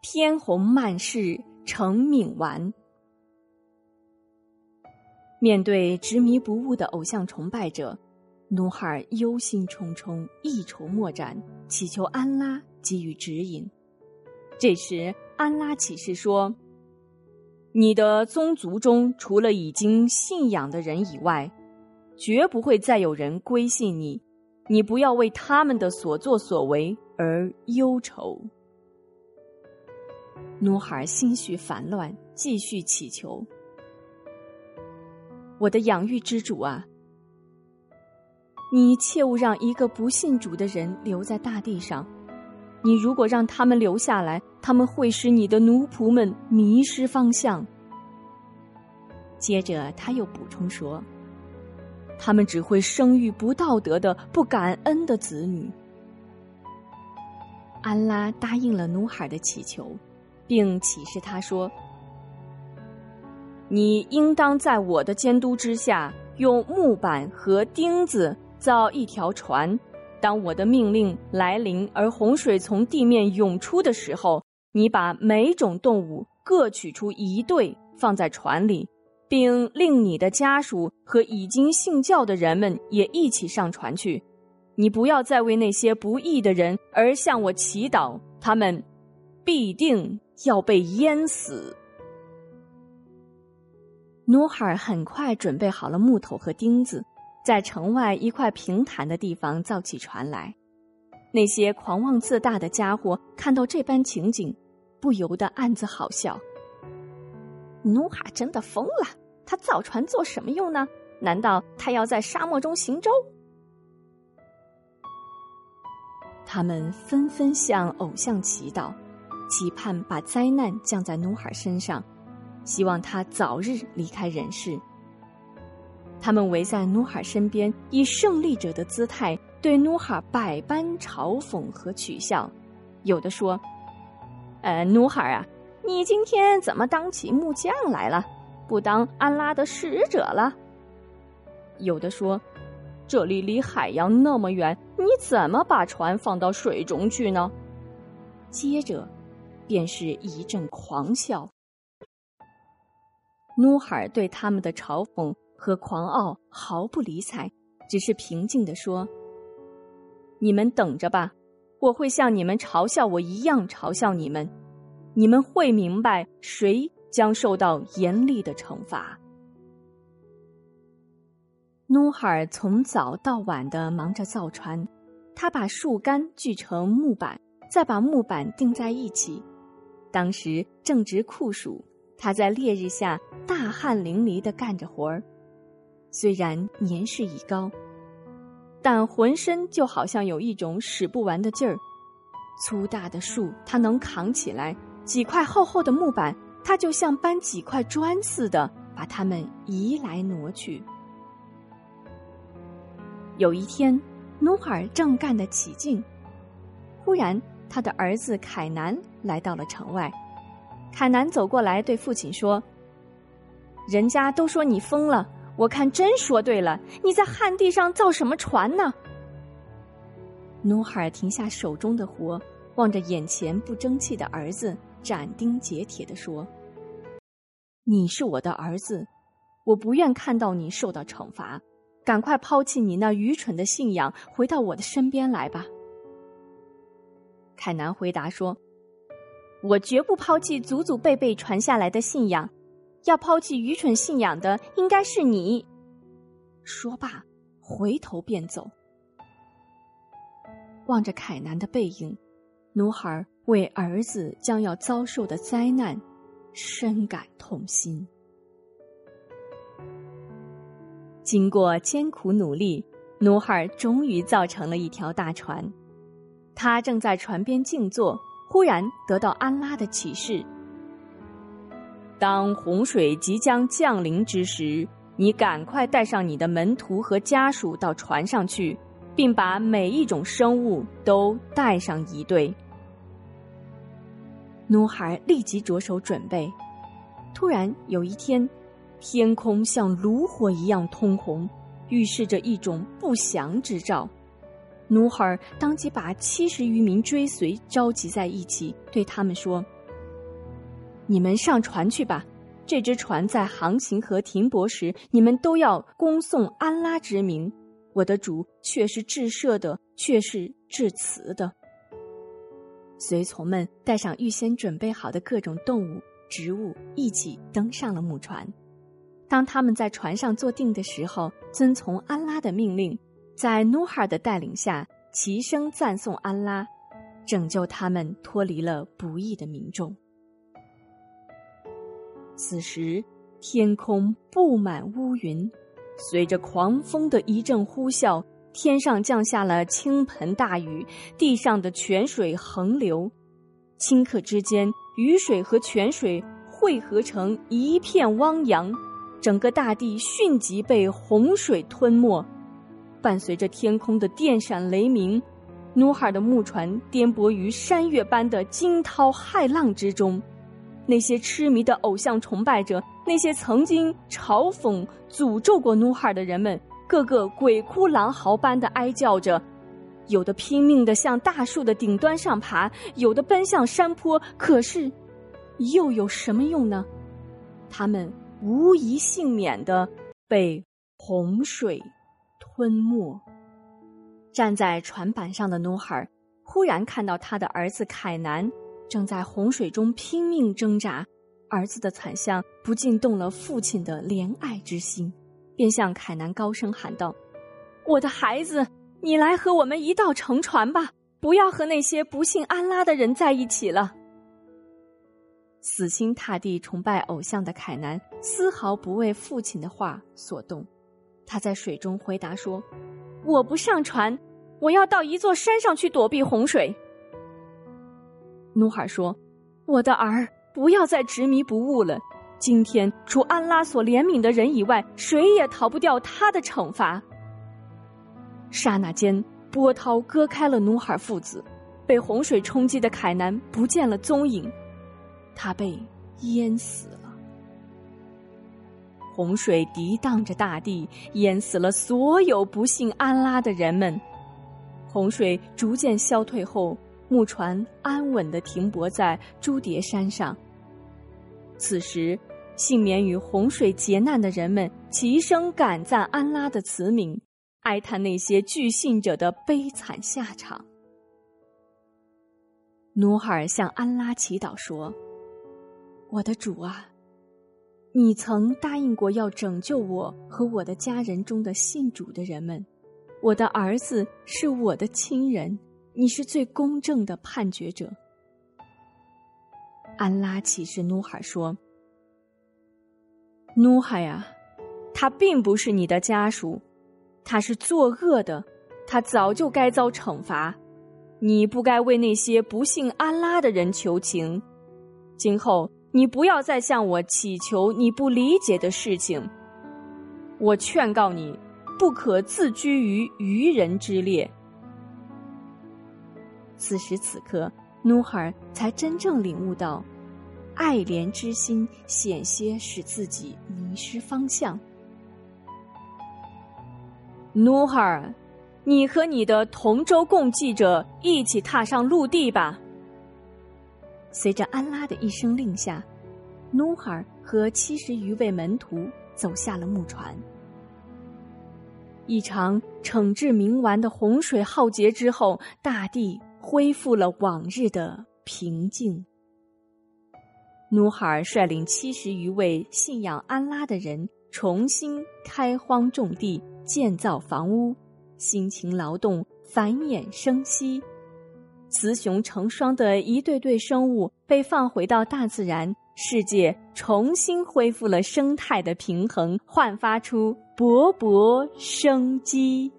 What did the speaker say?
天虹漫世成冥顽。面对执迷不悟的偶像崇拜者，努哈尔忧心忡忡，一筹莫展，祈求安拉给予指引。这时，安拉启示说：“你的宗族中，除了已经信仰的人以外，绝不会再有人归信你。你不要为他们的所作所为而忧愁。”努哈尔心绪烦乱，继续祈求。我的养育之主啊，你切勿让一个不信主的人留在大地上。你如果让他们留下来，他们会使你的奴仆们迷失方向。接着他又补充说：“他们只会生育不道德的、不感恩的子女。”安拉答应了努哈尔的祈求，并启示他说。你应当在我的监督之下，用木板和钉子造一条船。当我的命令来临，而洪水从地面涌出的时候，你把每种动物各取出一对放在船里，并令你的家属和已经信教的人们也一起上船去。你不要再为那些不义的人而向我祈祷，他们必定要被淹死。努哈尔很快准备好了木头和钉子，在城外一块平坦的地方造起船来。那些狂妄自大的家伙看到这般情景，不由得暗自好笑。努哈真的疯了！他造船做什么用呢？难道他要在沙漠中行舟？他们纷纷向偶像祈祷，期盼把灾难降在努哈身上。希望他早日离开人世。他们围在努哈身边，以胜利者的姿态对努哈百般嘲讽和取笑。有的说：“呃，努哈啊，你今天怎么当起木匠来了？不当安拉的使者了？”有的说：“这里离海洋那么远，你怎么把船放到水中去呢？”接着，便是一阵狂笑。努哈尔对他们的嘲讽和狂傲毫不理睬，只是平静地说：“你们等着吧，我会像你们嘲笑我一样嘲笑你们，你们会明白谁将受到严厉的惩罚。”努哈尔从早到晚的忙着造船，他把树干锯成木板，再把木板钉在一起。当时正值酷暑。他在烈日下大汗淋漓的干着活儿，虽然年事已高，但浑身就好像有一种使不完的劲儿。粗大的树他能扛起来，几块厚厚的木板，他就像搬几块砖似的把它们移来挪去。有一天，努尔正干得起劲，忽然他的儿子凯南来到了城外。凯南走过来，对父亲说：“人家都说你疯了，我看真说对了。你在旱地上造什么船呢？”努海尔停下手中的活，望着眼前不争气的儿子，斩钉截铁地说：“你是我的儿子，我不愿看到你受到惩罚。赶快抛弃你那愚蠢的信仰，回到我的身边来吧。”凯南回答说。我绝不抛弃祖祖辈辈传下来的信仰，要抛弃愚蠢信仰的应该是你。说罢，回头便走。望着凯南的背影，努尔为儿子将要遭受的灾难深感痛心。经过艰苦努力，努尔终于造成了一条大船。他正在船边静坐。忽然得到安拉的启示：当洪水即将降临之时，你赶快带上你的门徒和家属到船上去，并把每一种生物都带上一对。努海立即着手准备。突然有一天，天空像炉火一样通红，预示着一种不祥之兆。努哈尔当即把七十余名追随召集在一起，对他们说：“你们上船去吧。这只船在航行和停泊时，你们都要恭颂安拉之名。我的主却是至赦的，却是至慈的。随从们带上预先准备好的各种动物、植物，一起登上了木船。当他们在船上坐定的时候，遵从安拉的命令，在努哈的带领下，齐声赞颂安拉，拯救他们脱离了不义的民众。此时，天空布满乌云，随着狂风的一阵呼啸，天上降下了倾盆大雨，地上的泉水横流，顷刻之间，雨水和泉水汇合成一片汪洋，整个大地迅即被洪水吞没。伴随着天空的电闪雷鸣，努哈的木船颠簸于山岳般的惊涛骇浪之中。那些痴迷的偶像崇拜者，那些曾经嘲讽、诅咒过努哈尔的人们，个个鬼哭狼嚎般的哀叫着，有的拼命的向大树的顶端上爬，有的奔向山坡。可是，又有什么用呢？他们无一幸免的被洪水吞没。站在船板上的努尔忽然看到他的儿子凯南。正在洪水中拼命挣扎，儿子的惨相不禁动了父亲的怜爱之心，便向凯南高声喊道：“我的孩子，你来和我们一道乘船吧，不要和那些不信安拉的人在一起了。”死心塌地崇拜偶像的凯南丝毫不为父亲的话所动，他在水中回答说：“我不上船，我要到一座山上去躲避洪水。”努尔说：“我的儿，不要再执迷不悟了。今天除安拉所怜悯的人以外，谁也逃不掉他的惩罚。”刹那间，波涛割开了努尔父子，被洪水冲击的凯南不见了踪影，他被淹死了。洪水涤荡着大地，淹死了所有不信安拉的人们。洪水逐渐消退后。木船安稳地停泊在朱叠山上。此时，幸免于洪水劫难的人们齐声感赞安拉的慈悯，哀叹那些拒信者的悲惨下场。努尔向安拉祈祷说：“我的主啊，你曾答应过要拯救我和我的家人中的信主的人们，我的儿子是我的亲人。”你是最公正的判决者。安拉启示努哈说：“努哈呀，他并不是你的家属，他是作恶的，他早就该遭惩罚。你不该为那些不信安拉的人求情。今后你不要再向我祈求你不理解的事情。我劝告你，不可自居于愚人之列。”此时此刻，努哈尔才真正领悟到，爱怜之心险些使自己迷失方向。努哈尔，你和你的同舟共济者一起踏上陆地吧。随着安拉的一声令下，努哈尔和七十余位门徒走下了木船。一场惩治冥顽的洪水浩劫之后，大地。恢复了往日的平静。努哈尔率领七十余位信仰安拉的人，重新开荒种地、建造房屋，辛勤劳动，繁衍生息，雌雄成双的一对对生物被放回到大自然，世界重新恢复了生态的平衡，焕发出勃勃生机。